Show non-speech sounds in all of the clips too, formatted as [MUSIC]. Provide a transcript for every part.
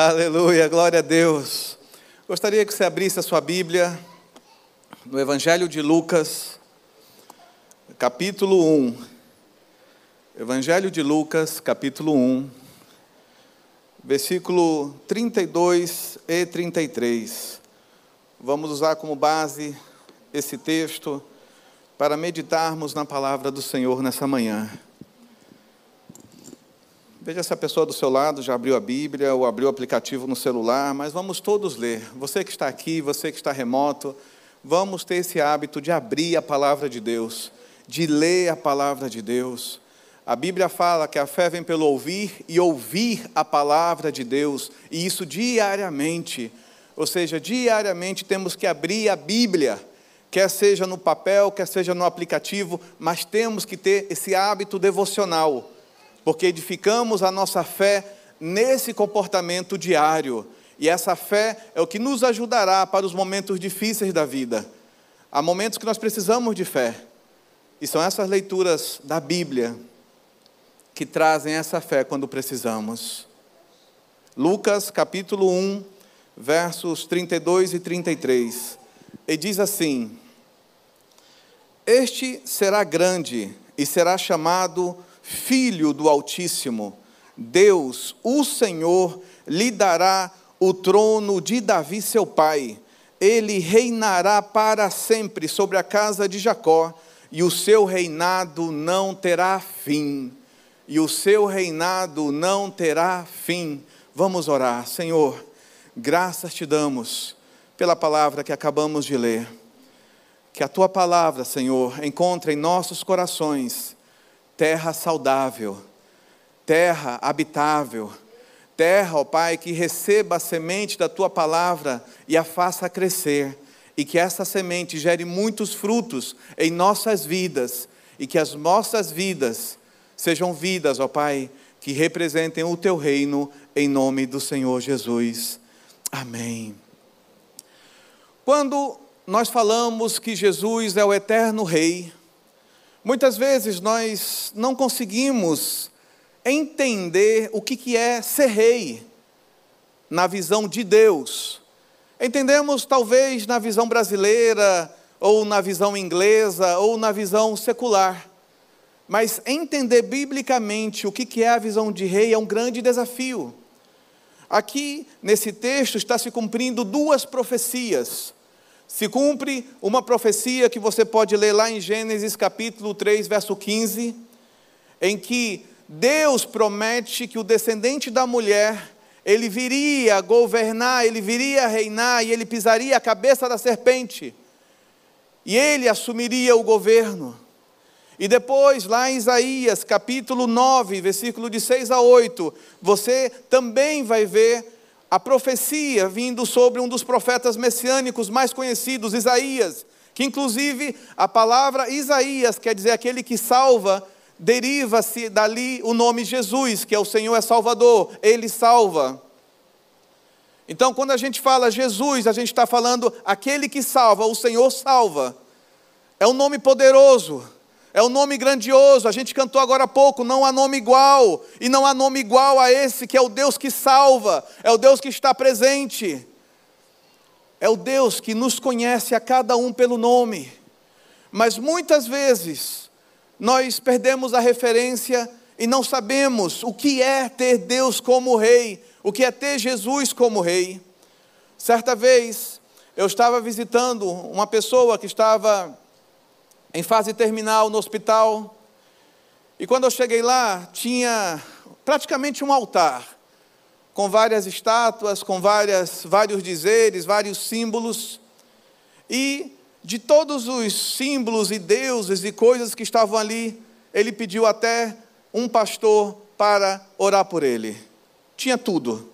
Aleluia, glória a Deus. Gostaria que você abrisse a sua Bíblia no Evangelho de Lucas, capítulo 1. Evangelho de Lucas, capítulo 1, versículo 32 e 33. Vamos usar como base esse texto para meditarmos na palavra do Senhor nessa manhã. Veja se a pessoa do seu lado já abriu a Bíblia ou abriu o aplicativo no celular, mas vamos todos ler. Você que está aqui, você que está remoto, vamos ter esse hábito de abrir a palavra de Deus, de ler a palavra de Deus. A Bíblia fala que a fé vem pelo ouvir e ouvir a palavra de Deus, e isso diariamente. Ou seja, diariamente temos que abrir a Bíblia, quer seja no papel, quer seja no aplicativo, mas temos que ter esse hábito devocional porque edificamos a nossa fé nesse comportamento diário. E essa fé é o que nos ajudará para os momentos difíceis da vida. Há momentos que nós precisamos de fé. E são essas leituras da Bíblia que trazem essa fé quando precisamos. Lucas capítulo 1, versos 32 e 33. E diz assim: Este será grande e será chamado Filho do Altíssimo, Deus, o Senhor, lhe dará o trono de Davi, seu pai. Ele reinará para sempre sobre a casa de Jacó, e o seu reinado não terá fim. E o seu reinado não terá fim. Vamos orar, Senhor. Graças te damos pela palavra que acabamos de ler. Que a tua palavra, Senhor, encontre em nossos corações terra saudável, terra habitável, terra, ó Pai, que receba a semente da tua palavra e a faça crescer, e que essa semente gere muitos frutos em nossas vidas, e que as nossas vidas sejam vidas, ó Pai, que representem o teu reino, em nome do Senhor Jesus. Amém. Quando nós falamos que Jesus é o eterno Rei, Muitas vezes nós não conseguimos entender o que é ser rei na visão de Deus. Entendemos talvez na visão brasileira, ou na visão inglesa, ou na visão secular. Mas entender biblicamente o que é a visão de rei é um grande desafio. Aqui, nesse texto, está se cumprindo duas profecias se cumpre uma profecia que você pode ler lá em Gênesis capítulo 3, verso 15, em que Deus promete que o descendente da mulher, ele viria governar, ele viria reinar e ele pisaria a cabeça da serpente. E ele assumiria o governo. E depois, lá em Isaías, capítulo 9, versículo de 6 a 8, você também vai ver a profecia vindo sobre um dos profetas messiânicos mais conhecidos, Isaías, que inclusive a palavra Isaías quer dizer aquele que salva, deriva-se dali o nome Jesus, que é o Senhor é Salvador, Ele salva. Então, quando a gente fala Jesus, a gente está falando aquele que salva, o Senhor salva. É um nome poderoso é um nome grandioso, a gente cantou agora há pouco, não há nome igual, e não há nome igual a esse, que é o Deus que salva, é o Deus que está presente, é o Deus que nos conhece a cada um pelo nome, mas muitas vezes nós perdemos a referência e não sabemos o que é ter Deus como Rei, o que é ter Jesus como Rei. Certa vez, eu estava visitando uma pessoa que estava em fase terminal no hospital. E quando eu cheguei lá, tinha praticamente um altar, com várias estátuas, com várias, vários dizeres, vários símbolos. E de todos os símbolos e deuses e coisas que estavam ali, ele pediu até um pastor para orar por ele. Tinha tudo.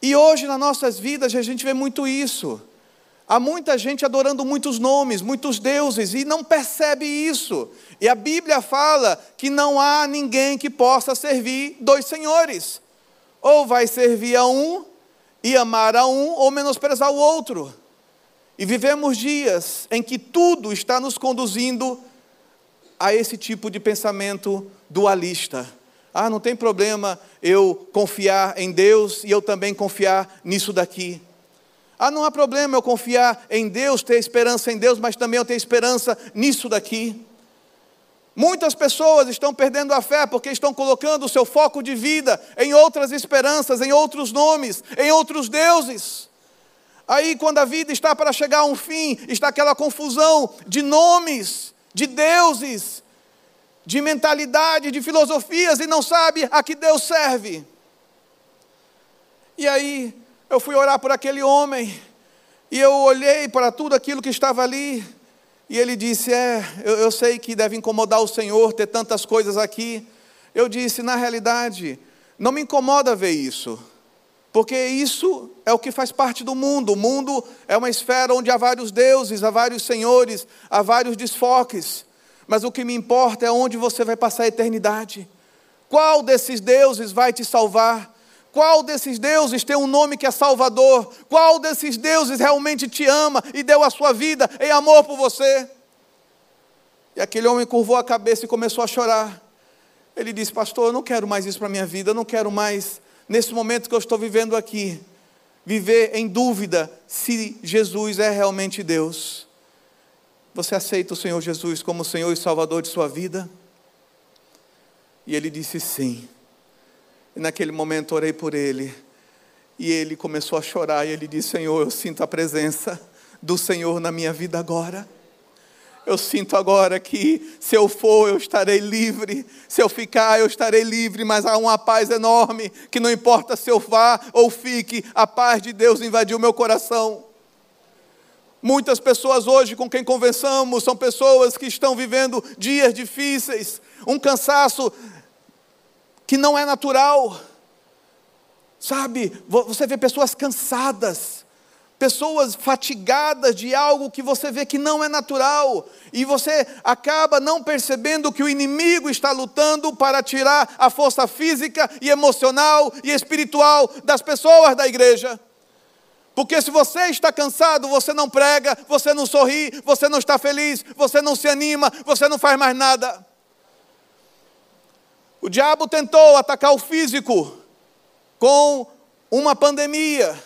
E hoje nas nossas vidas a gente vê muito isso. Há muita gente adorando muitos nomes, muitos deuses, e não percebe isso. E a Bíblia fala que não há ninguém que possa servir dois senhores. Ou vai servir a um e amar a um, ou menosprezar o outro. E vivemos dias em que tudo está nos conduzindo a esse tipo de pensamento dualista. Ah, não tem problema eu confiar em Deus e eu também confiar nisso daqui. Ah, não há problema eu confiar em Deus, ter esperança em Deus, mas também eu ter esperança nisso daqui. Muitas pessoas estão perdendo a fé porque estão colocando o seu foco de vida em outras esperanças, em outros nomes, em outros deuses. Aí, quando a vida está para chegar a um fim, está aquela confusão de nomes, de deuses, de mentalidade, de filosofias, e não sabe a que Deus serve. E aí, eu fui orar por aquele homem, e eu olhei para tudo aquilo que estava ali, e ele disse: É, eu, eu sei que deve incomodar o Senhor ter tantas coisas aqui. Eu disse: Na realidade, não me incomoda ver isso, porque isso é o que faz parte do mundo. O mundo é uma esfera onde há vários deuses, há vários senhores, há vários desfoques. Mas o que me importa é onde você vai passar a eternidade. Qual desses deuses vai te salvar? Qual desses deuses tem um nome que é Salvador? Qual desses deuses realmente te ama e deu a sua vida em amor por você? E aquele homem curvou a cabeça e começou a chorar. Ele disse: Pastor, eu não quero mais isso para a minha vida, eu não quero mais, nesse momento que eu estou vivendo aqui, viver em dúvida se Jesus é realmente Deus. Você aceita o Senhor Jesus como Senhor e Salvador de sua vida? E ele disse: Sim. E naquele momento orei por ele. E ele começou a chorar e ele disse: Senhor, eu sinto a presença do Senhor na minha vida agora. Eu sinto agora que se eu for, eu estarei livre. Se eu ficar, eu estarei livre. Mas há uma paz enorme que não importa se eu vá ou fique, a paz de Deus invadiu meu coração. Muitas pessoas hoje com quem conversamos são pessoas que estão vivendo dias difíceis, um cansaço que não é natural. Sabe, você vê pessoas cansadas, pessoas fatigadas de algo que você vê que não é natural, e você acaba não percebendo que o inimigo está lutando para tirar a força física e emocional e espiritual das pessoas da igreja. Porque se você está cansado, você não prega, você não sorri, você não está feliz, você não se anima, você não faz mais nada. O diabo tentou atacar o físico com uma pandemia.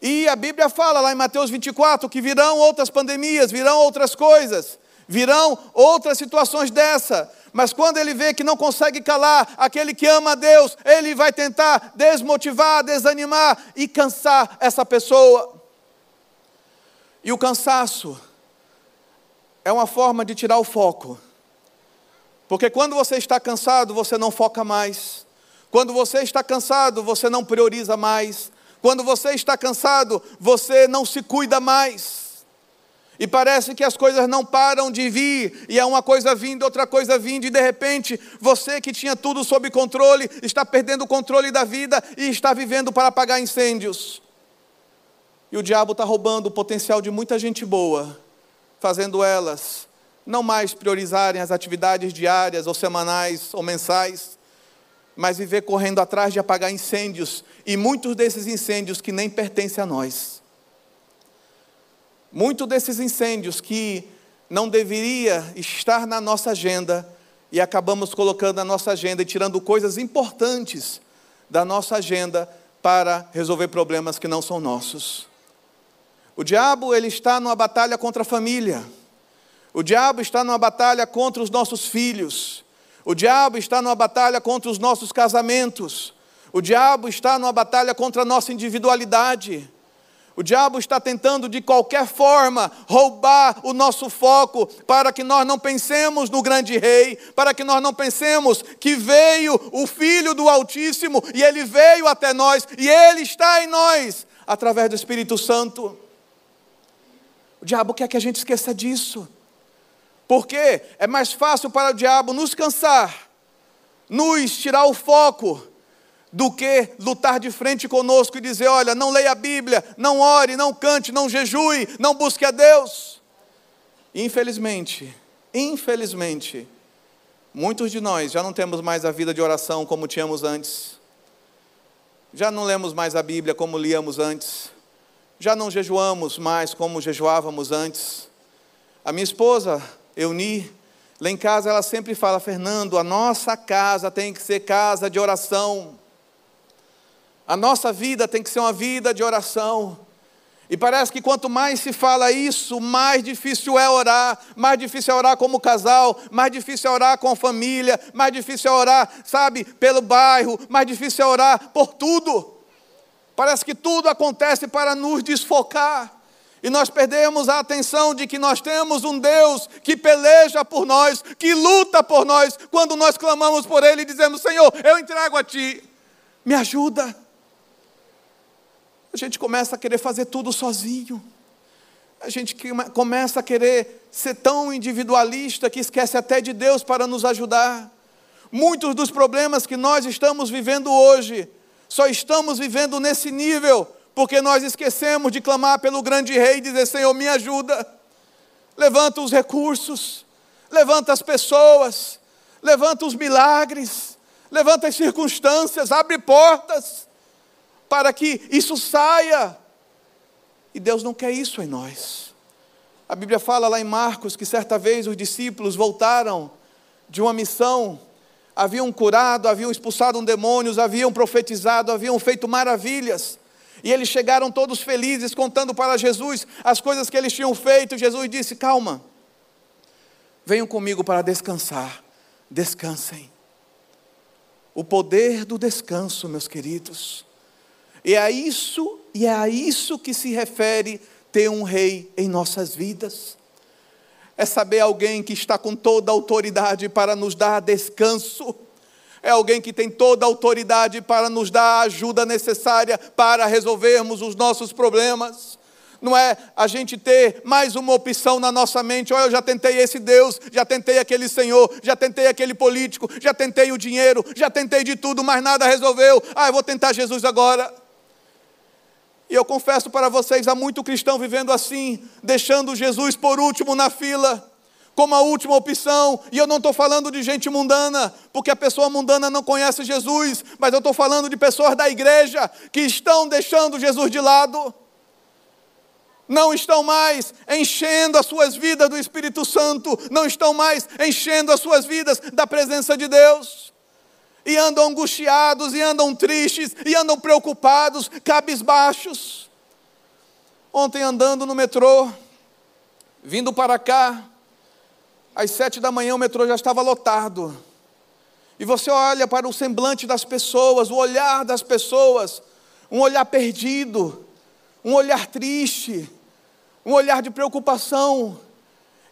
E a Bíblia fala lá em Mateus 24 que virão outras pandemias, virão outras coisas, virão outras situações dessa. Mas quando ele vê que não consegue calar aquele que ama a Deus, ele vai tentar desmotivar, desanimar e cansar essa pessoa. E o cansaço é uma forma de tirar o foco. Porque quando você está cansado, você não foca mais. Quando você está cansado, você não prioriza mais. Quando você está cansado, você não se cuida mais. E parece que as coisas não param de vir, e é uma coisa vindo, outra coisa vindo, e de repente, você que tinha tudo sob controle, está perdendo o controle da vida e está vivendo para apagar incêndios. E o diabo está roubando o potencial de muita gente boa, fazendo elas não mais priorizarem as atividades diárias ou semanais ou mensais, mas viver correndo atrás de apagar incêndios e muitos desses incêndios que nem pertencem a nós. Muitos desses incêndios que não deveria estar na nossa agenda e acabamos colocando na nossa agenda e tirando coisas importantes da nossa agenda para resolver problemas que não são nossos. O diabo, ele está numa batalha contra a família. O diabo está numa batalha contra os nossos filhos. O diabo está numa batalha contra os nossos casamentos. O diabo está numa batalha contra a nossa individualidade. O diabo está tentando de qualquer forma roubar o nosso foco para que nós não pensemos no grande rei, para que nós não pensemos que veio o filho do Altíssimo e ele veio até nós e ele está em nós através do Espírito Santo. O diabo quer que a gente esqueça disso. Porque é mais fácil para o diabo nos cansar, nos tirar o foco, do que lutar de frente conosco e dizer: olha, não leia a Bíblia, não ore, não cante, não jejue, não busque a Deus. Infelizmente, infelizmente, muitos de nós já não temos mais a vida de oração como tínhamos antes, já não lemos mais a Bíblia como líamos antes, já não jejuamos mais como jejuávamos antes. A minha esposa, Euni Lá em casa ela sempre fala, Fernando, a nossa casa tem que ser casa de oração. A nossa vida tem que ser uma vida de oração. E parece que quanto mais se fala isso, mais difícil é orar, mais difícil é orar como casal, mais difícil é orar com a família, mais difícil é orar, sabe, pelo bairro, mais difícil é orar por tudo. Parece que tudo acontece para nos desfocar. E nós perdemos a atenção de que nós temos um Deus que peleja por nós, que luta por nós, quando nós clamamos por Ele e dizemos: Senhor, eu entrego a Ti, me ajuda a gente começa a querer fazer tudo sozinho. A gente começa a querer ser tão individualista que esquece até de Deus para nos ajudar. Muitos dos problemas que nós estamos vivendo hoje, só estamos vivendo nesse nível, porque nós esquecemos de clamar pelo grande rei e dizer: Senhor, me ajuda. Levanta os recursos, levanta as pessoas, levanta os milagres, levanta as circunstâncias, abre portas para que isso saia. E Deus não quer isso em nós. A Bíblia fala lá em Marcos que certa vez os discípulos voltaram de uma missão, haviam curado, haviam expulsado demônios, haviam profetizado, haviam feito maravilhas. E eles chegaram todos felizes, contando para Jesus as coisas que eles tinham feito. Jesus disse: Calma, venham comigo para descansar. Descansem. O poder do descanso, meus queridos. E é a isso, e é a isso que se refere ter um rei em nossas vidas. É saber alguém que está com toda a autoridade para nos dar descanso. É alguém que tem toda a autoridade para nos dar a ajuda necessária para resolvermos os nossos problemas não é a gente ter mais uma opção na nossa mente. Olha, eu já tentei esse Deus, já tentei aquele Senhor, já tentei aquele político, já tentei o dinheiro, já tentei de tudo, mas nada resolveu. Ah, eu vou tentar Jesus agora. E eu confesso para vocês, há muito cristão vivendo assim, deixando Jesus por último na fila, como a última opção. E eu não estou falando de gente mundana, porque a pessoa mundana não conhece Jesus, mas eu estou falando de pessoas da igreja que estão deixando Jesus de lado. Não estão mais enchendo as suas vidas do Espírito Santo, não estão mais enchendo as suas vidas da presença de Deus e andam angustiados, e andam tristes, e andam preocupados, cabisbaixos. Ontem, andando no metrô, vindo para cá, às sete da manhã o metrô já estava lotado. E você olha para o semblante das pessoas, o olhar das pessoas, um olhar perdido, um olhar triste, um olhar de preocupação.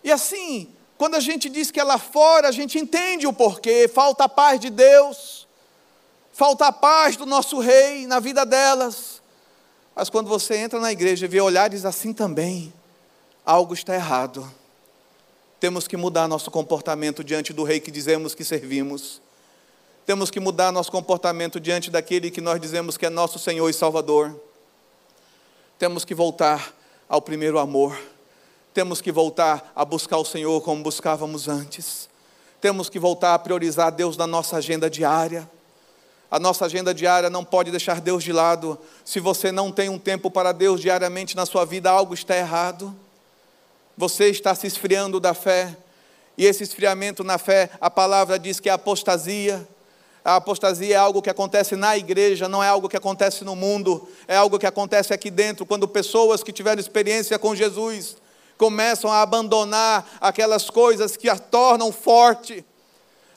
E assim, quando a gente diz que é lá fora, a gente entende o porquê. Falta a paz de Deus, falta a paz do nosso rei na vida delas. Mas quando você entra na igreja e vê olhares assim também, algo está errado. Temos que mudar nosso comportamento diante do rei que dizemos que servimos. Temos que mudar nosso comportamento diante daquele que nós dizemos que é nosso Senhor e Salvador. Temos que voltar ao primeiro amor temos que voltar a buscar o Senhor como buscávamos antes. Temos que voltar a priorizar Deus na nossa agenda diária. A nossa agenda diária não pode deixar Deus de lado. Se você não tem um tempo para Deus diariamente na sua vida, algo está errado. Você está se esfriando da fé. E esse esfriamento na fé, a palavra diz que é apostasia. A apostasia é algo que acontece na igreja, não é algo que acontece no mundo, é algo que acontece aqui dentro, quando pessoas que tiveram experiência com Jesus começam a abandonar aquelas coisas que a tornam forte,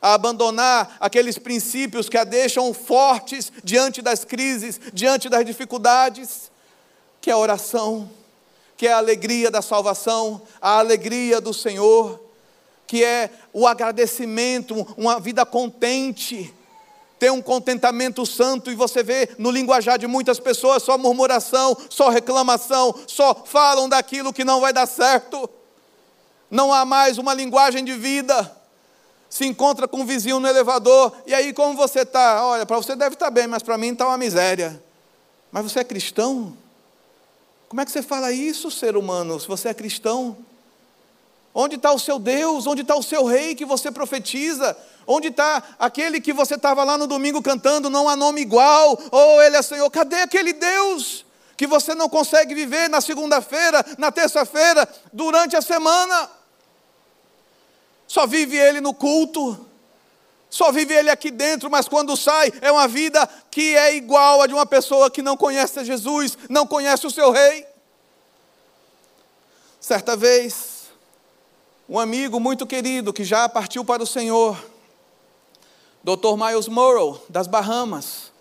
a abandonar aqueles princípios que a deixam fortes diante das crises, diante das dificuldades, que é a oração, que é a alegria da salvação, a alegria do Senhor, que é o agradecimento, uma vida contente ter um contentamento santo e você vê no linguajar de muitas pessoas só murmuração, só reclamação, só falam daquilo que não vai dar certo. Não há mais uma linguagem de vida. Se encontra com um vizinho no elevador, e aí como você está? Olha, para você deve estar tá bem, mas para mim está uma miséria. Mas você é cristão? Como é que você fala isso, ser humano, se você é cristão? Onde está o seu Deus? Onde está o seu rei que você profetiza? Onde está aquele que você estava lá no domingo cantando, não há nome igual, ou oh, ele é Senhor? Cadê aquele Deus que você não consegue viver na segunda-feira, na terça-feira, durante a semana? só vive ele no culto, só vive ele aqui dentro, mas quando sai é uma vida que é igual a de uma pessoa que não conhece Jesus, não conhece o seu rei. Certa vez, um amigo muito querido que já partiu para o Senhor, Dr. Miles Morrow, das Bahamas,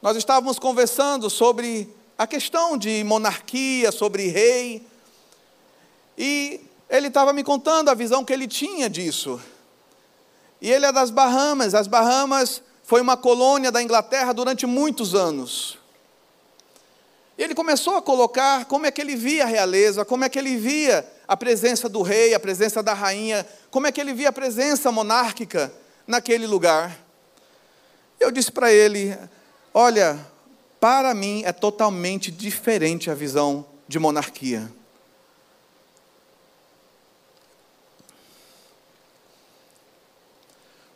nós estávamos conversando sobre a questão de monarquia, sobre rei, e ele estava me contando a visão que ele tinha disso. E ele é das Bahamas, as Bahamas foi uma colônia da Inglaterra durante muitos anos. E ele começou a colocar como é que ele via a realeza, como é que ele via a presença do rei, a presença da rainha, como é que ele via a presença monárquica naquele lugar. Eu disse para ele: Olha, para mim é totalmente diferente a visão de monarquia.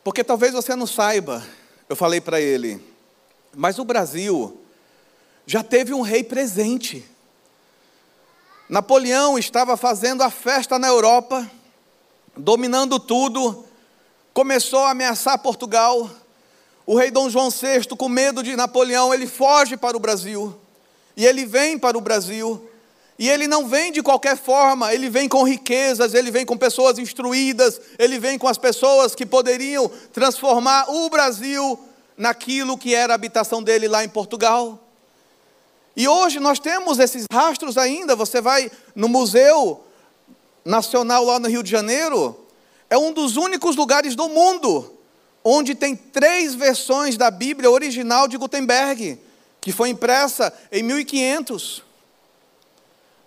Porque talvez você não saiba, eu falei para ele, mas o Brasil já teve um rei presente. Napoleão estava fazendo a festa na Europa, dominando tudo, começou a ameaçar Portugal. O rei Dom João VI, com medo de Napoleão, ele foge para o Brasil. E ele vem para o Brasil. E ele não vem de qualquer forma, ele vem com riquezas, ele vem com pessoas instruídas, ele vem com as pessoas que poderiam transformar o Brasil naquilo que era a habitação dele lá em Portugal. E hoje nós temos esses rastros ainda. Você vai no Museu Nacional lá no Rio de Janeiro, é um dos únicos lugares do mundo onde tem três versões da Bíblia original de Gutenberg, que foi impressa em 1500.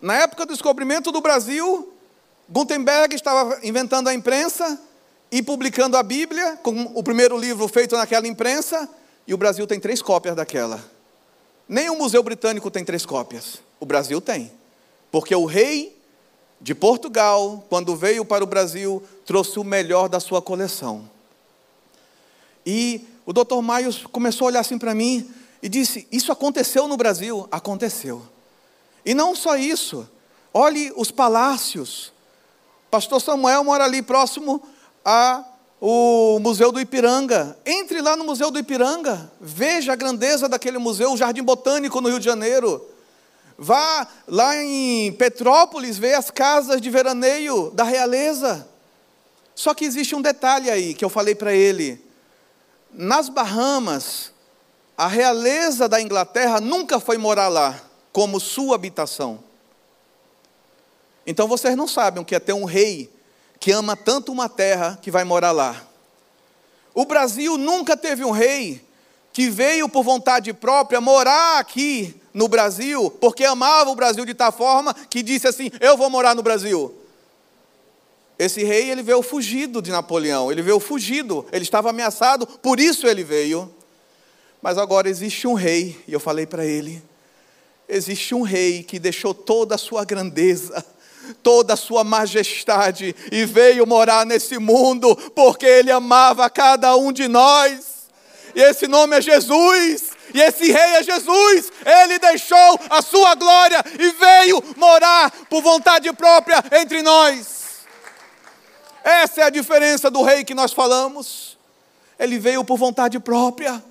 Na época do descobrimento do Brasil, Gutenberg estava inventando a imprensa e publicando a Bíblia, com o primeiro livro feito naquela imprensa, e o Brasil tem três cópias daquela. Nem o Museu Britânico tem três cópias. O Brasil tem. Porque o rei de Portugal, quando veio para o Brasil, trouxe o melhor da sua coleção. E o Dr. Maios começou a olhar assim para mim e disse: Isso aconteceu no Brasil? Aconteceu. E não só isso. Olhe os palácios. Pastor Samuel mora ali próximo a o Museu do Ipiranga. Entre lá no Museu do Ipiranga, veja a grandeza daquele museu, o Jardim Botânico no Rio de Janeiro. Vá lá em Petrópolis ver as casas de veraneio da realeza. Só que existe um detalhe aí que eu falei para ele. Nas Bahamas, a realeza da Inglaterra nunca foi morar lá como sua habitação. Então vocês não sabem o que é ter um rei que ama tanto uma terra que vai morar lá. O Brasil nunca teve um rei que veio por vontade própria morar aqui no Brasil, porque amava o Brasil de tal forma que disse assim: Eu vou morar no Brasil. Esse rei, ele veio fugido de Napoleão, ele veio fugido, ele estava ameaçado, por isso ele veio. Mas agora existe um rei, e eu falei para ele: existe um rei que deixou toda a sua grandeza, toda a sua majestade e veio morar nesse mundo porque ele amava cada um de nós. E esse nome é Jesus. E esse rei é Jesus. Ele deixou a sua glória e veio morar por vontade própria entre nós. Essa é a diferença do rei que nós falamos. Ele veio por vontade própria.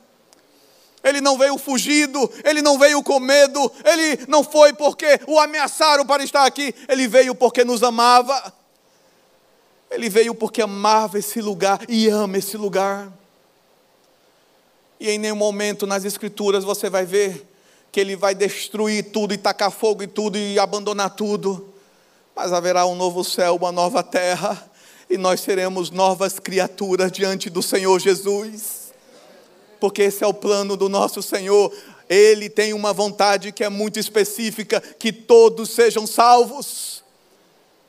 Ele não veio fugido, ele não veio com medo, ele não foi porque o ameaçaram para estar aqui, ele veio porque nos amava. Ele veio porque amava esse lugar e ama esse lugar. E em nenhum momento nas Escrituras você vai ver que ele vai destruir tudo e tacar fogo e tudo e abandonar tudo. Mas haverá um novo céu, uma nova terra, e nós seremos novas criaturas diante do Senhor Jesus porque esse é o plano do nosso Senhor. Ele tem uma vontade que é muito específica: que todos sejam salvos.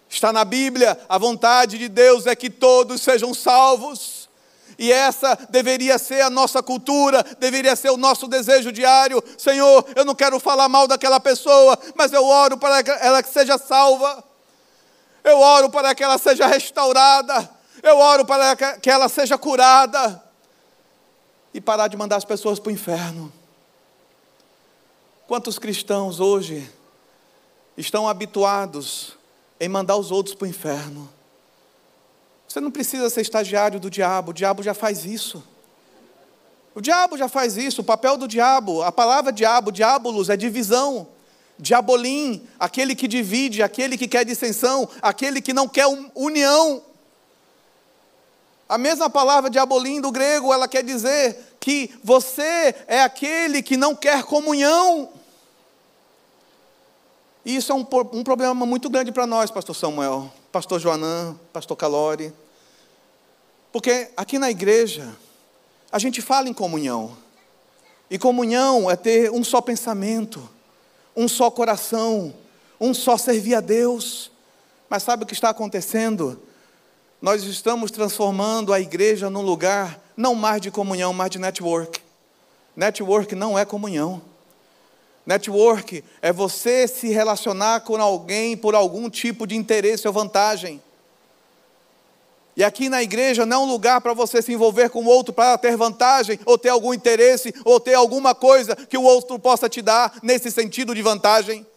Está na Bíblia, a vontade de Deus é que todos sejam salvos. E essa deveria ser a nossa cultura, deveria ser o nosso desejo diário. Senhor, eu não quero falar mal daquela pessoa, mas eu oro para que ela seja salva. Eu oro para que ela seja restaurada. Eu oro para que ela seja curada e parar de mandar as pessoas para o inferno. Quantos cristãos hoje estão habituados em mandar os outros para o inferno? Você não precisa ser estagiário do diabo, o diabo já faz isso. O diabo já faz isso, o papel do diabo, a palavra diabo, diabolos, é divisão. Diabolim, aquele que divide, aquele que quer dissensão, aquele que não quer união. A mesma palavra diabolim do grego, ela quer dizer que você é aquele que não quer comunhão. E isso é um, um problema muito grande para nós, pastor Samuel, pastor Joanã, pastor Calori. Porque aqui na igreja, a gente fala em comunhão. E comunhão é ter um só pensamento, um só coração, um só servir a Deus. Mas sabe o que está acontecendo? Nós estamos transformando a igreja num lugar não mais de comunhão, mas de network. Network não é comunhão. Network é você se relacionar com alguém por algum tipo de interesse ou vantagem. E aqui na igreja não é um lugar para você se envolver com o outro para ter vantagem, ou ter algum interesse, ou ter alguma coisa que o outro possa te dar nesse sentido de vantagem.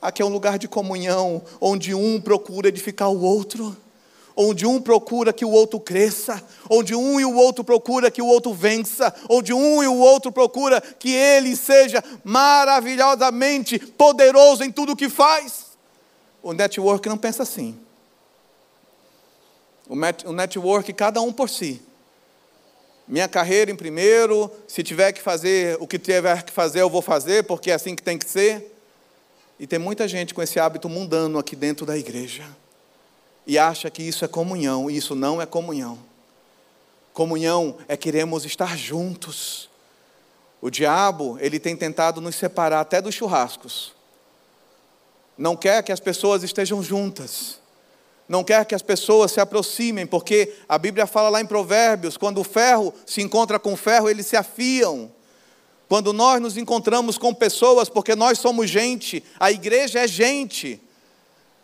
Aqui é um lugar de comunhão, onde um procura edificar o outro, onde um procura que o outro cresça, onde um e o outro procura que o outro vença, onde um e o outro procura que ele seja maravilhosamente poderoso em tudo o que faz. O network não pensa assim. O network, cada um por si. Minha carreira em primeiro, se tiver que fazer o que tiver que fazer, eu vou fazer, porque é assim que tem que ser. E tem muita gente com esse hábito mundano aqui dentro da igreja. E acha que isso é comunhão, e isso não é comunhão. Comunhão é queremos estar juntos. O diabo, ele tem tentado nos separar até dos churrascos. Não quer que as pessoas estejam juntas não quer que as pessoas se aproximem, porque a Bíblia fala lá em Provérbios: quando o ferro se encontra com o ferro, eles se afiam. Quando nós nos encontramos com pessoas, porque nós somos gente, a igreja é gente,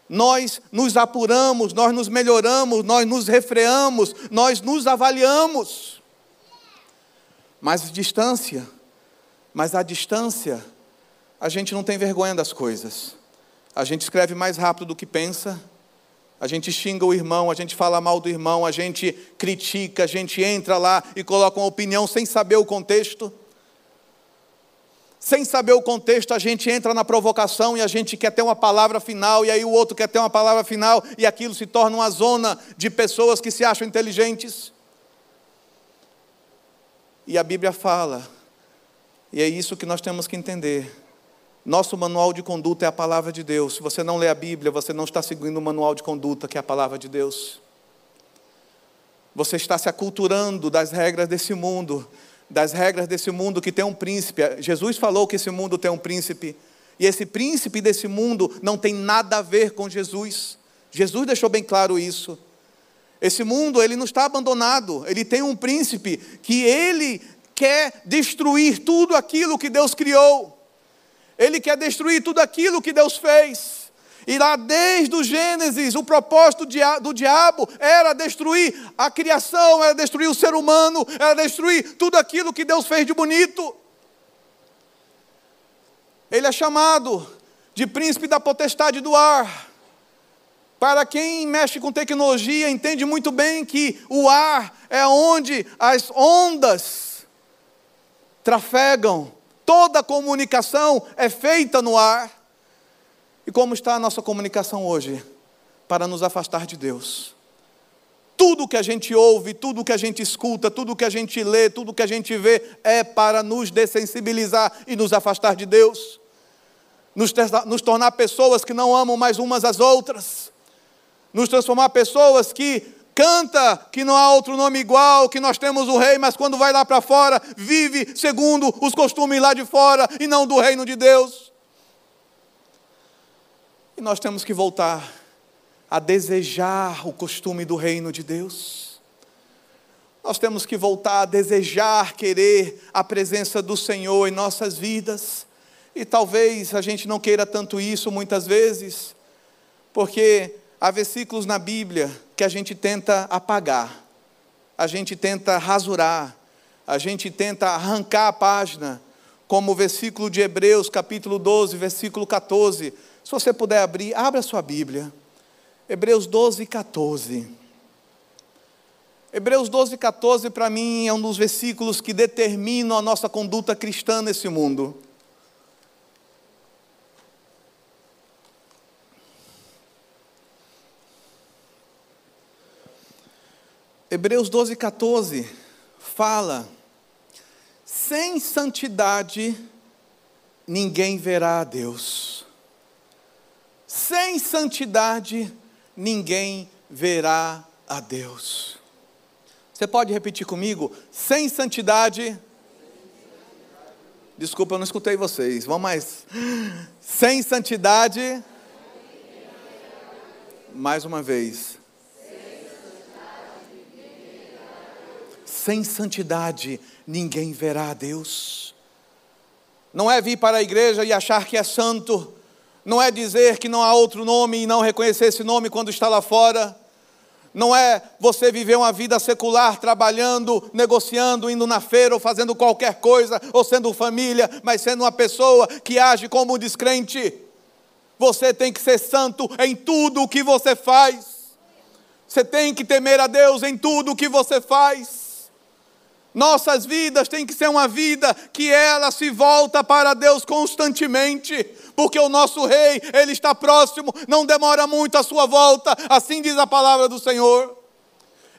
nós nos apuramos, nós nos melhoramos, nós nos refreamos, nós nos avaliamos. Mas distância, mas a distância, a gente não tem vergonha das coisas. A gente escreve mais rápido do que pensa, a gente xinga o irmão, a gente fala mal do irmão, a gente critica, a gente entra lá e coloca uma opinião sem saber o contexto. Sem saber o contexto, a gente entra na provocação e a gente quer ter uma palavra final, e aí o outro quer ter uma palavra final, e aquilo se torna uma zona de pessoas que se acham inteligentes. E a Bíblia fala, e é isso que nós temos que entender nosso manual de conduta é a palavra de Deus. Se você não lê a Bíblia, você não está seguindo o manual de conduta, que é a palavra de Deus. Você está se aculturando das regras desse mundo, das regras desse mundo que tem um príncipe. Jesus falou que esse mundo tem um príncipe, e esse príncipe desse mundo não tem nada a ver com Jesus. Jesus deixou bem claro isso. Esse mundo, ele não está abandonado, ele tem um príncipe que ele quer destruir tudo aquilo que Deus criou. Ele quer destruir tudo aquilo que Deus fez. E lá desde o Gênesis, o propósito do diabo era destruir a criação, era destruir o ser humano, era destruir tudo aquilo que Deus fez de bonito. Ele é chamado de príncipe da potestade do ar. Para quem mexe com tecnologia, entende muito bem que o ar é onde as ondas trafegam Toda comunicação é feita no ar. E como está a nossa comunicação hoje? Para nos afastar de Deus. Tudo que a gente ouve, tudo que a gente escuta, tudo que a gente lê, tudo que a gente vê é para nos dessensibilizar e nos afastar de Deus. Nos, nos tornar pessoas que não amam mais umas às outras. Nos transformar pessoas que canta que não há outro nome igual, que nós temos o rei, mas quando vai lá para fora, vive segundo os costumes lá de fora e não do reino de Deus. E nós temos que voltar a desejar o costume do reino de Deus. Nós temos que voltar a desejar, querer a presença do Senhor em nossas vidas. E talvez a gente não queira tanto isso muitas vezes, porque há versículos na Bíblia que a gente tenta apagar, a gente tenta rasurar, a gente tenta arrancar a página, como o versículo de Hebreus, capítulo 12, versículo 14. Se você puder abrir, abra sua Bíblia. Hebreus 12, 14. Hebreus 12, 14, para mim, é um dos versículos que determinam a nossa conduta cristã nesse mundo. Hebreus 12, 14 fala: sem santidade ninguém verá a Deus. Sem santidade ninguém verá a Deus. Você pode repetir comigo? Sem santidade. Desculpa, eu não escutei vocês. Vamos mais. Sem santidade. Mais uma vez. Sem santidade ninguém verá a Deus. Não é vir para a igreja e achar que é santo. Não é dizer que não há outro nome e não reconhecer esse nome quando está lá fora não é você viver uma vida secular, trabalhando, negociando, indo na feira ou fazendo qualquer coisa, ou sendo família, mas sendo uma pessoa que age como um descrente. Você tem que ser santo em tudo o que você faz. Você tem que temer a Deus em tudo o que você faz. Nossas vidas têm que ser uma vida que ela se volta para Deus constantemente porque o nosso rei, ele está próximo, não demora muito a sua volta, assim diz a palavra do Senhor.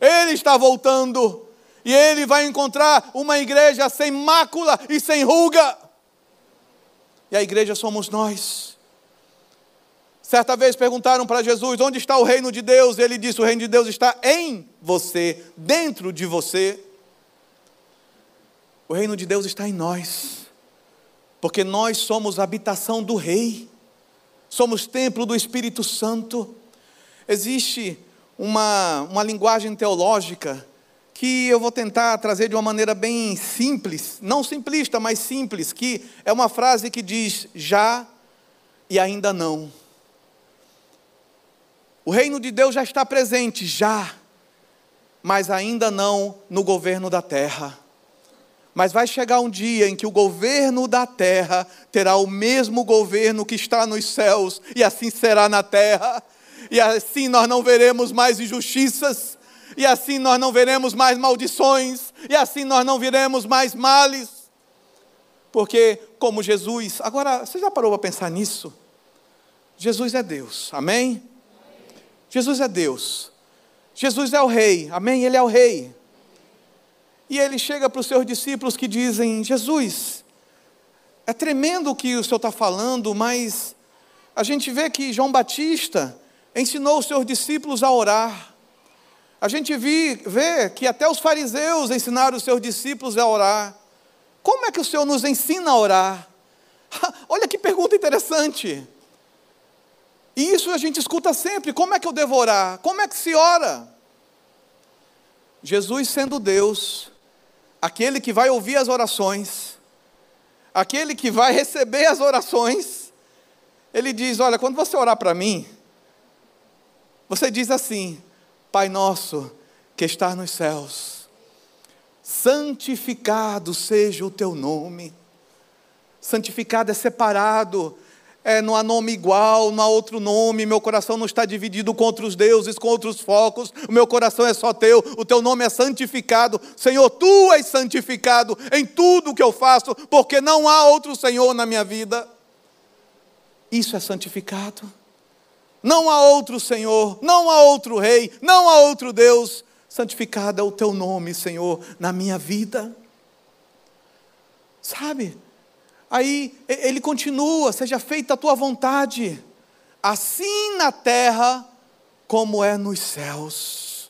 Ele está voltando e ele vai encontrar uma igreja sem mácula e sem ruga. E a igreja somos nós. Certa vez perguntaram para Jesus: onde está o reino de Deus? Ele disse: o reino de Deus está em você, dentro de você. O reino de Deus está em nós porque nós somos habitação do Rei, somos templo do Espírito Santo. Existe uma, uma linguagem teológica que eu vou tentar trazer de uma maneira bem simples, não simplista, mas simples, que é uma frase que diz já e ainda não. O reino de Deus já está presente, já, mas ainda não no governo da terra. Mas vai chegar um dia em que o governo da terra terá o mesmo governo que está nos céus, e assim será na terra, e assim nós não veremos mais injustiças, e assim nós não veremos mais maldições, e assim nós não veremos mais males. Porque, como Jesus, agora, você já parou para pensar nisso? Jesus é Deus, amém? Jesus é Deus. Jesus é o Rei, amém? Ele é o Rei. E ele chega para os seus discípulos que dizem: Jesus, é tremendo o que o Senhor está falando, mas a gente vê que João Batista ensinou os seus discípulos a orar. A gente vê, que até os fariseus ensinaram os seus discípulos a orar. Como é que o Senhor nos ensina a orar? [LAUGHS] Olha que pergunta interessante. E isso a gente escuta sempre: como é que eu devo orar? Como é que se ora? Jesus, sendo Deus, aquele que vai ouvir as orações, aquele que vai receber as orações, ele diz: Olha, quando você orar para mim, você diz assim: Pai nosso que está nos céus, santificado seja o teu nome. Santificado é separado, é, não há nome igual, não há outro nome, meu coração não está dividido com outros deuses, com outros focos, o meu coração é só teu, o teu nome é santificado. Senhor, tu és santificado em tudo que eu faço, porque não há outro Senhor na minha vida. Isso é santificado. Não há outro Senhor, não há outro Rei, não há outro Deus. Santificado é o teu nome, Senhor, na minha vida. Sabe? Aí ele continua: seja feita a tua vontade, assim na terra como é nos céus.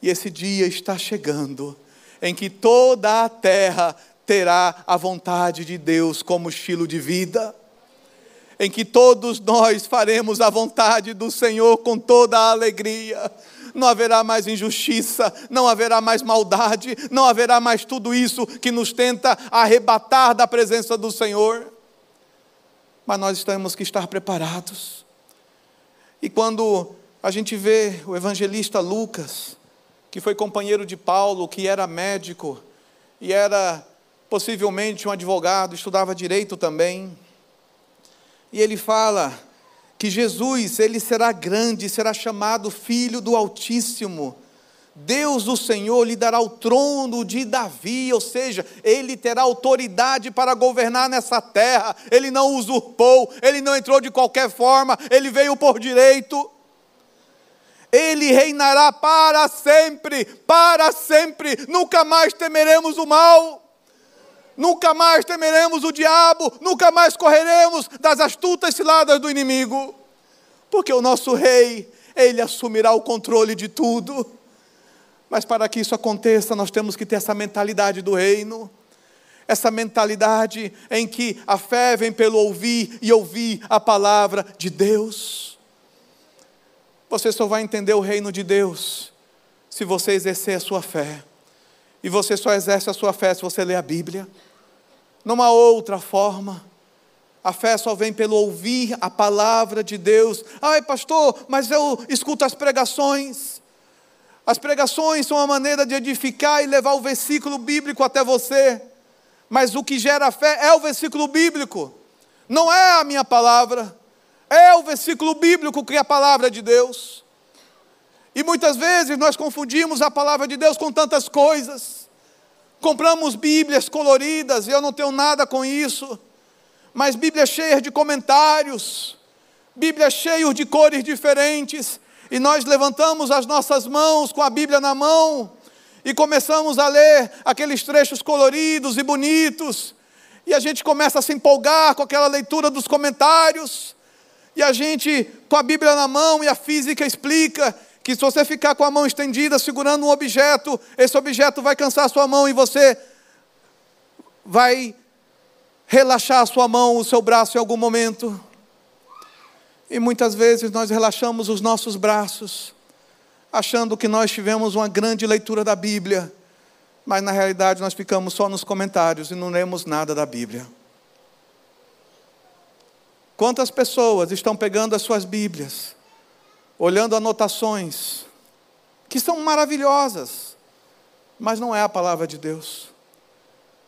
E esse dia está chegando, em que toda a terra terá a vontade de Deus como estilo de vida, em que todos nós faremos a vontade do Senhor com toda a alegria não haverá mais injustiça, não haverá mais maldade, não haverá mais tudo isso que nos tenta arrebatar da presença do Senhor. Mas nós temos que estar preparados. E quando a gente vê o evangelista Lucas, que foi companheiro de Paulo, que era médico e era possivelmente um advogado, estudava direito também. E ele fala que Jesus, ele será grande, será chamado Filho do Altíssimo. Deus, o Senhor, lhe dará o trono de Davi, ou seja, ele terá autoridade para governar nessa terra. Ele não usurpou, ele não entrou de qualquer forma, ele veio por direito. Ele reinará para sempre, para sempre. Nunca mais temeremos o mal, nunca mais temeremos o diabo, nunca mais correremos das astutas ciladas do inimigo, porque o nosso rei, ele assumirá o controle de tudo. Mas para que isso aconteça, nós temos que ter essa mentalidade do reino, essa mentalidade em que a fé vem pelo ouvir e ouvir a palavra de Deus. Você só vai entender o reino de Deus se você exercer a sua fé. E você só exerce a sua fé se você ler a Bíblia. Não há outra forma. A fé só vem pelo ouvir a palavra de Deus. Ai, pastor, mas eu escuto as pregações. As pregações são uma maneira de edificar e levar o versículo bíblico até você. Mas o que gera fé é o versículo bíblico, não é a minha palavra, é o versículo bíblico que é a palavra de Deus. E muitas vezes nós confundimos a palavra de Deus com tantas coisas. Compramos Bíblias coloridas, eu não tenho nada com isso, mas Bíblias cheias de comentários, Bíblias cheias de cores diferentes, e nós levantamos as nossas mãos com a Bíblia na mão e começamos a ler aqueles trechos coloridos e bonitos, e a gente começa a se empolgar com aquela leitura dos comentários, e a gente, com a Bíblia na mão, e a física explica que se você ficar com a mão estendida segurando um objeto, esse objeto vai cansar a sua mão e você vai relaxar a sua mão, o seu braço em algum momento. E muitas vezes nós relaxamos os nossos braços, achando que nós tivemos uma grande leitura da Bíblia, mas na realidade nós ficamos só nos comentários e não lemos nada da Bíblia. Quantas pessoas estão pegando as suas Bíblias, olhando anotações, que são maravilhosas, mas não é a palavra de Deus.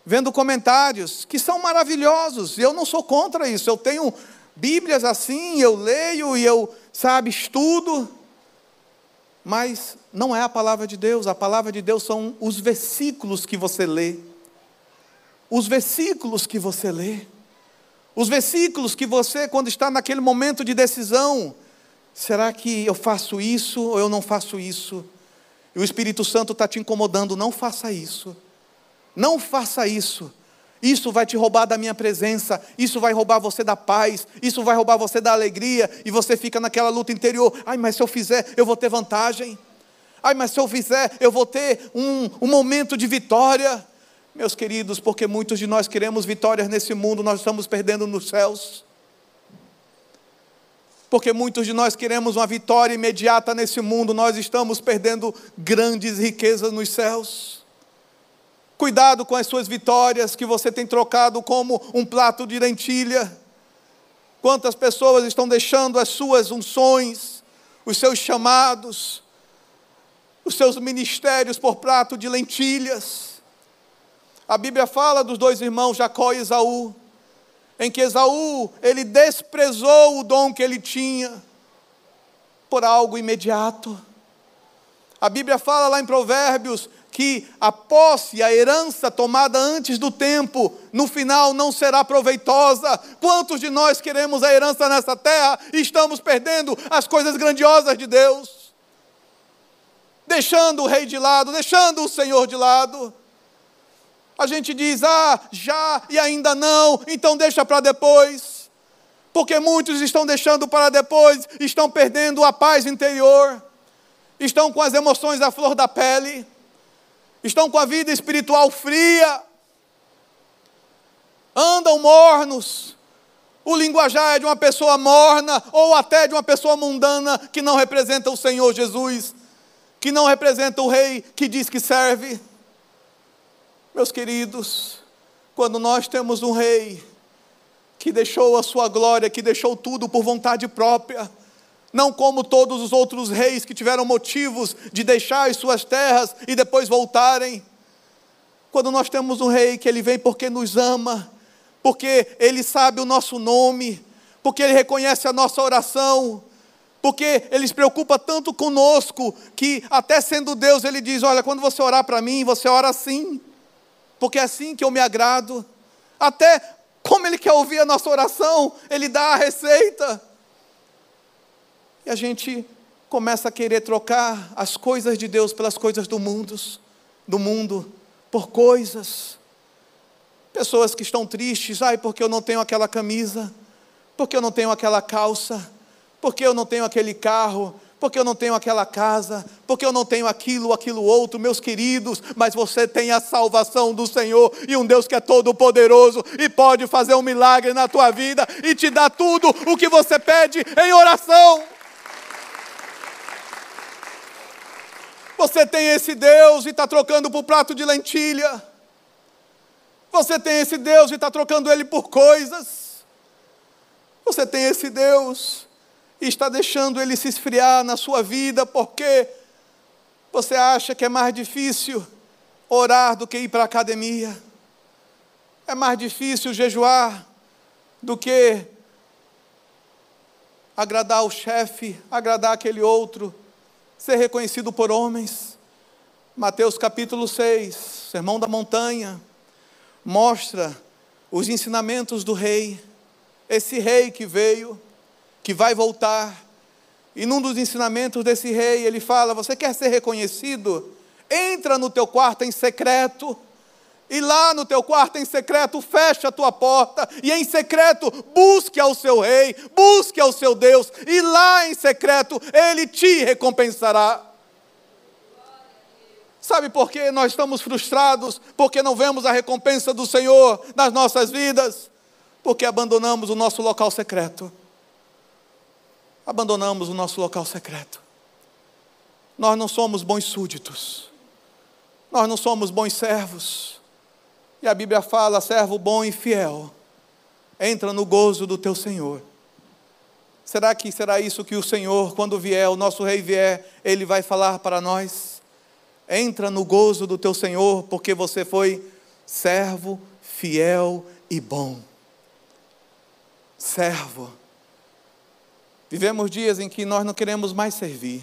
Vendo comentários que são maravilhosos, e eu não sou contra isso, eu tenho Bíblias assim, eu leio e eu, sabe, estudo, mas não é a palavra de Deus, a palavra de Deus são os versículos que você lê. Os versículos que você lê. Os versículos que você, quando está naquele momento de decisão, será que eu faço isso ou eu não faço isso? E o Espírito Santo está te incomodando, não faça isso. Não faça isso. Isso vai te roubar da minha presença, isso vai roubar você da paz, isso vai roubar você da alegria, e você fica naquela luta interior. Ai, mas se eu fizer, eu vou ter vantagem. Ai, mas se eu fizer, eu vou ter um, um momento de vitória. Meus queridos, porque muitos de nós queremos vitórias nesse mundo, nós estamos perdendo nos céus. Porque muitos de nós queremos uma vitória imediata nesse mundo, nós estamos perdendo grandes riquezas nos céus. Cuidado com as suas vitórias que você tem trocado como um prato de lentilha. Quantas pessoas estão deixando as suas unções, os seus chamados, os seus ministérios por prato de lentilhas. A Bíblia fala dos dois irmãos Jacó e Esaú, em que Esaú, ele desprezou o dom que ele tinha por algo imediato. A Bíblia fala lá em Provérbios que a posse, a herança tomada antes do tempo, no final não será proveitosa. Quantos de nós queremos a herança nessa terra e estamos perdendo as coisas grandiosas de Deus? Deixando o rei de lado, deixando o Senhor de lado. A gente diz, ah, já e ainda não, então deixa para depois. Porque muitos estão deixando para depois, estão perdendo a paz interior, estão com as emoções à flor da pele estão com a vida espiritual fria, andam mornos. O linguajar é de uma pessoa morna ou até de uma pessoa mundana que não representa o Senhor Jesus, que não representa o Rei que diz que serve. Meus queridos, quando nós temos um Rei que deixou a sua glória, que deixou tudo por vontade própria, não como todos os outros reis que tiveram motivos de deixar as suas terras e depois voltarem. Quando nós temos um rei que ele vem porque nos ama, porque ele sabe o nosso nome, porque ele reconhece a nossa oração, porque Ele se preocupa tanto conosco, que até sendo Deus, Ele diz: Olha, quando você orar para mim, você ora assim, porque é assim que eu me agrado. Até como Ele quer ouvir a nossa oração, Ele dá a receita. E a gente começa a querer trocar as coisas de Deus pelas coisas do mundo, do mundo, por coisas. Pessoas que estão tristes, ai, porque eu não tenho aquela camisa, porque eu não tenho aquela calça, porque eu não tenho aquele carro, porque eu não tenho aquela casa, porque eu não tenho aquilo, aquilo outro, meus queridos, mas você tem a salvação do Senhor e um Deus que é todo poderoso e pode fazer um milagre na tua vida e te dar tudo o que você pede em oração. Você tem esse Deus e está trocando por prato de lentilha. Você tem esse Deus e está trocando ele por coisas. Você tem esse Deus e está deixando ele se esfriar na sua vida porque você acha que é mais difícil orar do que ir para a academia. É mais difícil jejuar do que agradar o chefe, agradar aquele outro, ser reconhecido por homens. Mateus capítulo 6, Sermão da Montanha mostra os ensinamentos do rei, esse rei que veio, que vai voltar. E num dos ensinamentos desse rei, ele fala: Você quer ser reconhecido? Entra no teu quarto em secreto. E lá no teu quarto em secreto, fecha a tua porta, e em secreto, busque ao seu rei, busque ao seu Deus, e lá em secreto, ele te recompensará. Sabe por que nós estamos frustrados? Porque não vemos a recompensa do Senhor nas nossas vidas? Porque abandonamos o nosso local secreto. Abandonamos o nosso local secreto. Nós não somos bons súditos. Nós não somos bons servos. E a Bíblia fala: servo bom e fiel, entra no gozo do teu Senhor. Será que será isso que o Senhor, quando vier, o nosso rei vier, ele vai falar para nós? Entra no gozo do teu Senhor, porque você foi servo, fiel e bom. Servo. Vivemos dias em que nós não queremos mais servir.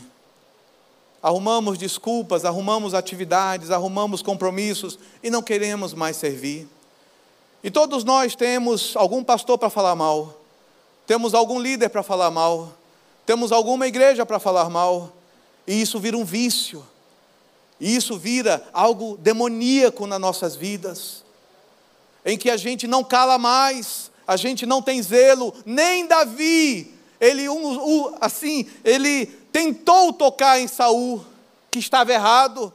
Arrumamos desculpas, arrumamos atividades, arrumamos compromissos e não queremos mais servir. E todos nós temos algum pastor para falar mal, temos algum líder para falar mal, temos alguma igreja para falar mal, e isso vira um vício. E isso vira algo demoníaco nas nossas vidas, em que a gente não cala mais, a gente não tem zelo, nem Davi, ele assim, ele tentou tocar em Saul, que estava errado,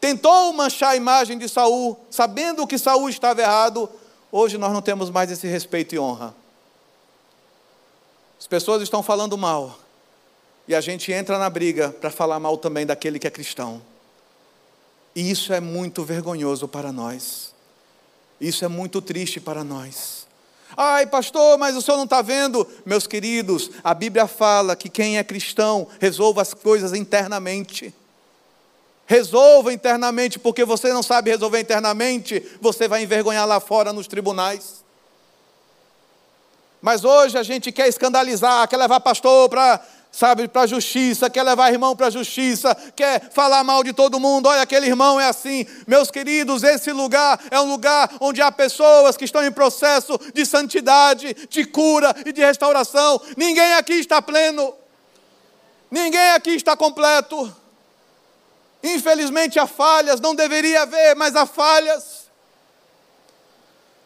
tentou manchar a imagem de Saul, sabendo que Saul estava errado. Hoje nós não temos mais esse respeito e honra. As pessoas estão falando mal, e a gente entra na briga para falar mal também daquele que é cristão. E isso é muito vergonhoso para nós. Isso é muito triste para nós. Ai, pastor, mas o senhor não está vendo? Meus queridos, a Bíblia fala que quem é cristão resolva as coisas internamente. Resolva internamente, porque você não sabe resolver internamente, você vai envergonhar lá fora nos tribunais. Mas hoje a gente quer escandalizar, quer levar pastor para sabe, para a justiça, quer levar irmão para a justiça, quer falar mal de todo mundo, olha, aquele irmão é assim. Meus queridos, esse lugar é um lugar onde há pessoas que estão em processo de santidade, de cura e de restauração. Ninguém aqui está pleno, ninguém aqui está completo. Infelizmente há falhas, não deveria haver, mas há falhas.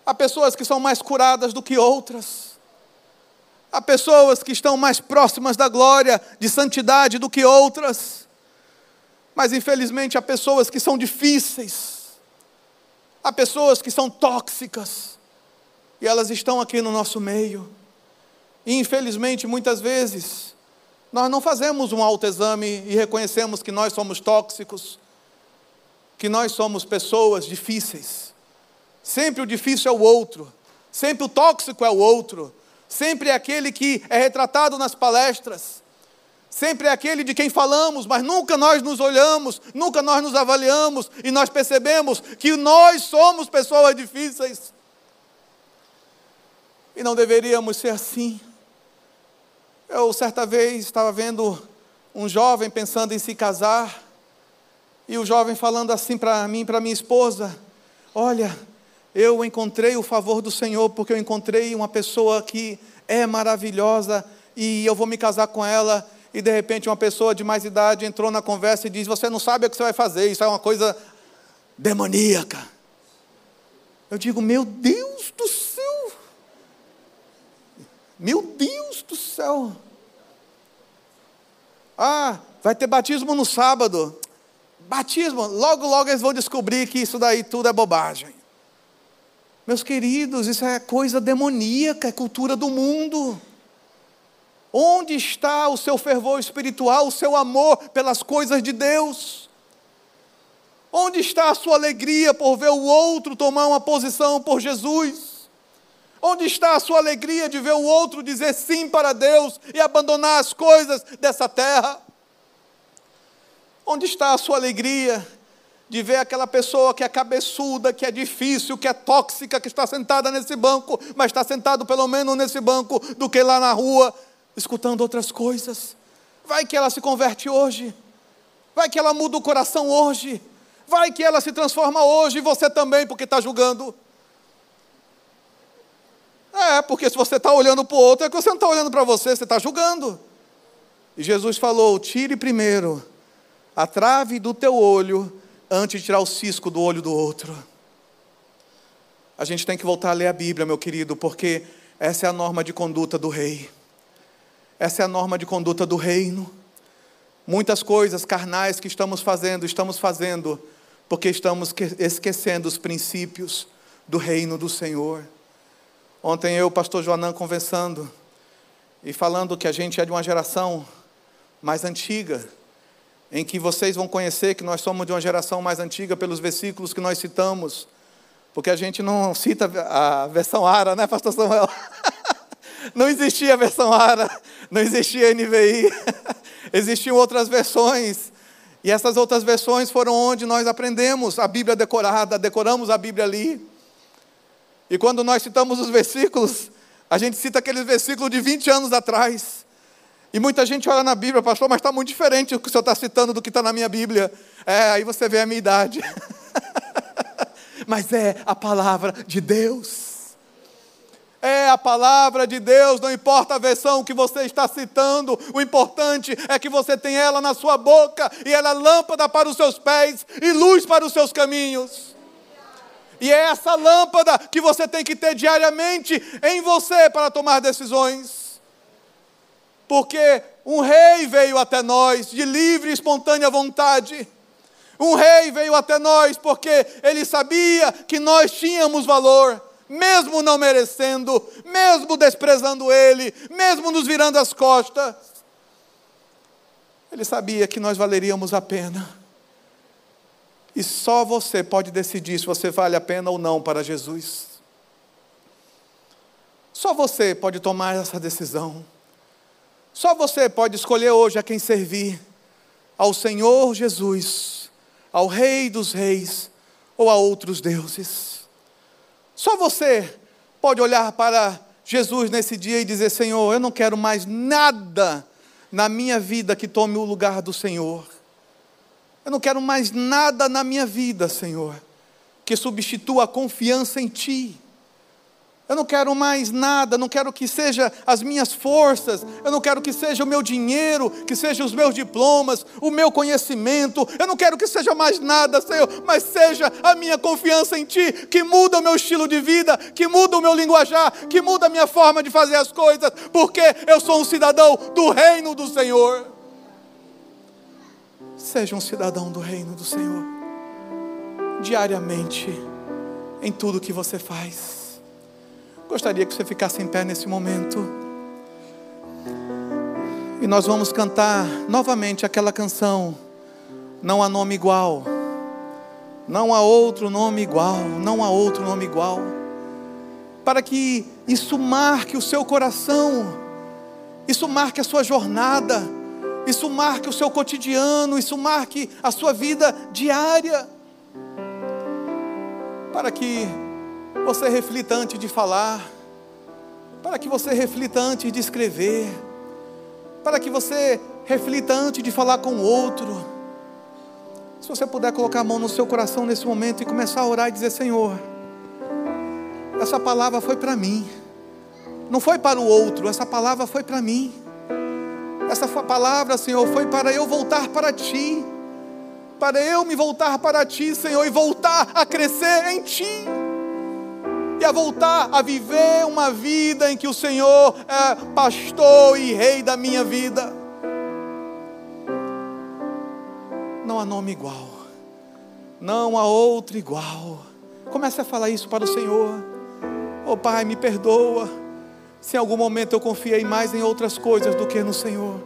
Há pessoas que são mais curadas do que outras. Há pessoas que estão mais próximas da glória, de santidade do que outras. Mas infelizmente há pessoas que são difíceis. Há pessoas que são tóxicas. E elas estão aqui no nosso meio. E infelizmente muitas vezes nós não fazemos um autoexame e reconhecemos que nós somos tóxicos, que nós somos pessoas difíceis. Sempre o difícil é o outro, sempre o tóxico é o outro, sempre é aquele que é retratado nas palestras, sempre é aquele de quem falamos, mas nunca nós nos olhamos, nunca nós nos avaliamos e nós percebemos que nós somos pessoas difíceis. E não deveríamos ser assim. Eu, certa vez, estava vendo um jovem pensando em se casar, e o jovem falando assim para mim, para minha esposa: Olha, eu encontrei o favor do Senhor, porque eu encontrei uma pessoa que é maravilhosa, e eu vou me casar com ela. E de repente, uma pessoa de mais idade entrou na conversa e diz: Você não sabe o que você vai fazer, isso é uma coisa demoníaca. Eu digo: Meu Deus do céu! Meu Deus do céu! Ah, vai ter batismo no sábado. Batismo, logo, logo eles vão descobrir que isso daí tudo é bobagem. Meus queridos, isso é coisa demoníaca, é cultura do mundo. Onde está o seu fervor espiritual, o seu amor pelas coisas de Deus? Onde está a sua alegria por ver o outro tomar uma posição por Jesus? Onde está a sua alegria de ver o outro dizer sim para Deus e abandonar as coisas dessa terra? Onde está a sua alegria de ver aquela pessoa que é cabeçuda, que é difícil, que é tóxica, que está sentada nesse banco, mas está sentado pelo menos nesse banco, do que lá na rua, escutando outras coisas? Vai que ela se converte hoje, vai que ela muda o coração hoje, Vai que ela se transforma hoje e você também, porque está julgando. É, porque se você está olhando para o outro, é que você não está olhando para você, você está julgando. E Jesus falou: tire primeiro a trave do teu olho antes de tirar o cisco do olho do outro. A gente tem que voltar a ler a Bíblia, meu querido, porque essa é a norma de conduta do rei. Essa é a norma de conduta do reino. Muitas coisas carnais que estamos fazendo, estamos fazendo porque estamos esquecendo os princípios do reino do Senhor. Ontem eu, pastor Joanã, conversando e falando que a gente é de uma geração mais antiga, em que vocês vão conhecer que nós somos de uma geração mais antiga pelos versículos que nós citamos, porque a gente não cita a versão ARA, né, pastor Samuel? [LAUGHS] Não existia a versão ARA, não existia NVI, [LAUGHS] existiam outras versões e essas outras versões foram onde nós aprendemos a Bíblia decorada, decoramos a Bíblia ali. E quando nós citamos os versículos, a gente cita aqueles versículos de 20 anos atrás. E muita gente olha na Bíblia, pastor, mas está muito diferente o que o senhor está citando do que está na minha Bíblia. É, aí você vê a minha idade. [LAUGHS] mas é a palavra de Deus é a palavra de Deus, não importa a versão que você está citando, o importante é que você tem ela na sua boca e ela é lâmpada para os seus pés e luz para os seus caminhos. E é essa lâmpada que você tem que ter diariamente em você para tomar decisões. Porque um rei veio até nós de livre e espontânea vontade. Um rei veio até nós porque ele sabia que nós tínhamos valor mesmo não merecendo, mesmo desprezando Ele, mesmo nos virando as costas. Ele sabia que nós valeríamos a pena. E só você pode decidir se você vale a pena ou não para Jesus. Só você pode tomar essa decisão. Só você pode escolher hoje a quem servir: ao Senhor Jesus, ao Rei dos Reis ou a outros deuses. Só você pode olhar para Jesus nesse dia e dizer: Senhor, eu não quero mais nada na minha vida que tome o lugar do Senhor. Eu não quero mais nada na minha vida, Senhor, que substitua a confiança em Ti. Eu não quero mais nada, não quero que seja as minhas forças, eu não quero que seja o meu dinheiro, que seja os meus diplomas, o meu conhecimento, eu não quero que seja mais nada, Senhor, mas seja a minha confiança em Ti, que muda o meu estilo de vida, que muda o meu linguajar, que muda a minha forma de fazer as coisas, porque eu sou um cidadão do reino do Senhor. Seja um cidadão do reino do Senhor, diariamente, em tudo que você faz. Gostaria que você ficasse em pé nesse momento. E nós vamos cantar novamente aquela canção. Não há nome igual. Não há outro nome igual. Não há outro nome igual. Para que isso marque o seu coração. Isso marque a sua jornada. Isso marque o seu cotidiano. Isso marque a sua vida diária. Para que você reflita antes de falar, para que você reflita antes de escrever, para que você reflita antes de falar com o outro. Se você puder colocar a mão no seu coração nesse momento e começar a orar e dizer: Senhor, essa palavra foi para mim, não foi para o outro, essa palavra foi para mim. Essa palavra, Senhor, foi para eu voltar para Ti, para eu me voltar para Ti, Senhor, e voltar a crescer em Ti e a voltar a viver uma vida em que o Senhor é pastor e rei da minha vida. Não há nome igual, não há outro igual. Comece a falar isso para o Senhor. Oh Pai, me perdoa se em algum momento eu confiei mais em outras coisas do que no Senhor.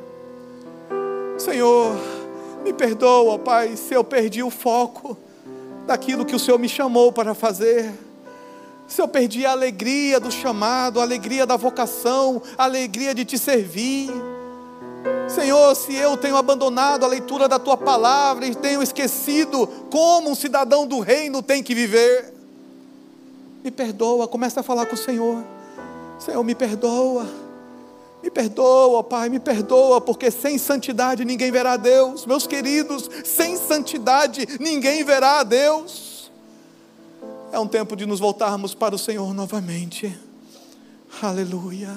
Senhor, me perdoa, Pai, se eu perdi o foco daquilo que o Senhor me chamou para fazer se eu perdi a alegria do chamado, a alegria da vocação, a alegria de te servir. Senhor, se eu tenho abandonado a leitura da tua palavra e tenho esquecido como um cidadão do reino tem que viver, me perdoa, começa a falar com o Senhor. Senhor, me perdoa. Me perdoa, Pai, me perdoa, porque sem santidade ninguém verá a Deus. Meus queridos, sem santidade ninguém verá a Deus. É um tempo de nos voltarmos para o Senhor novamente. Aleluia.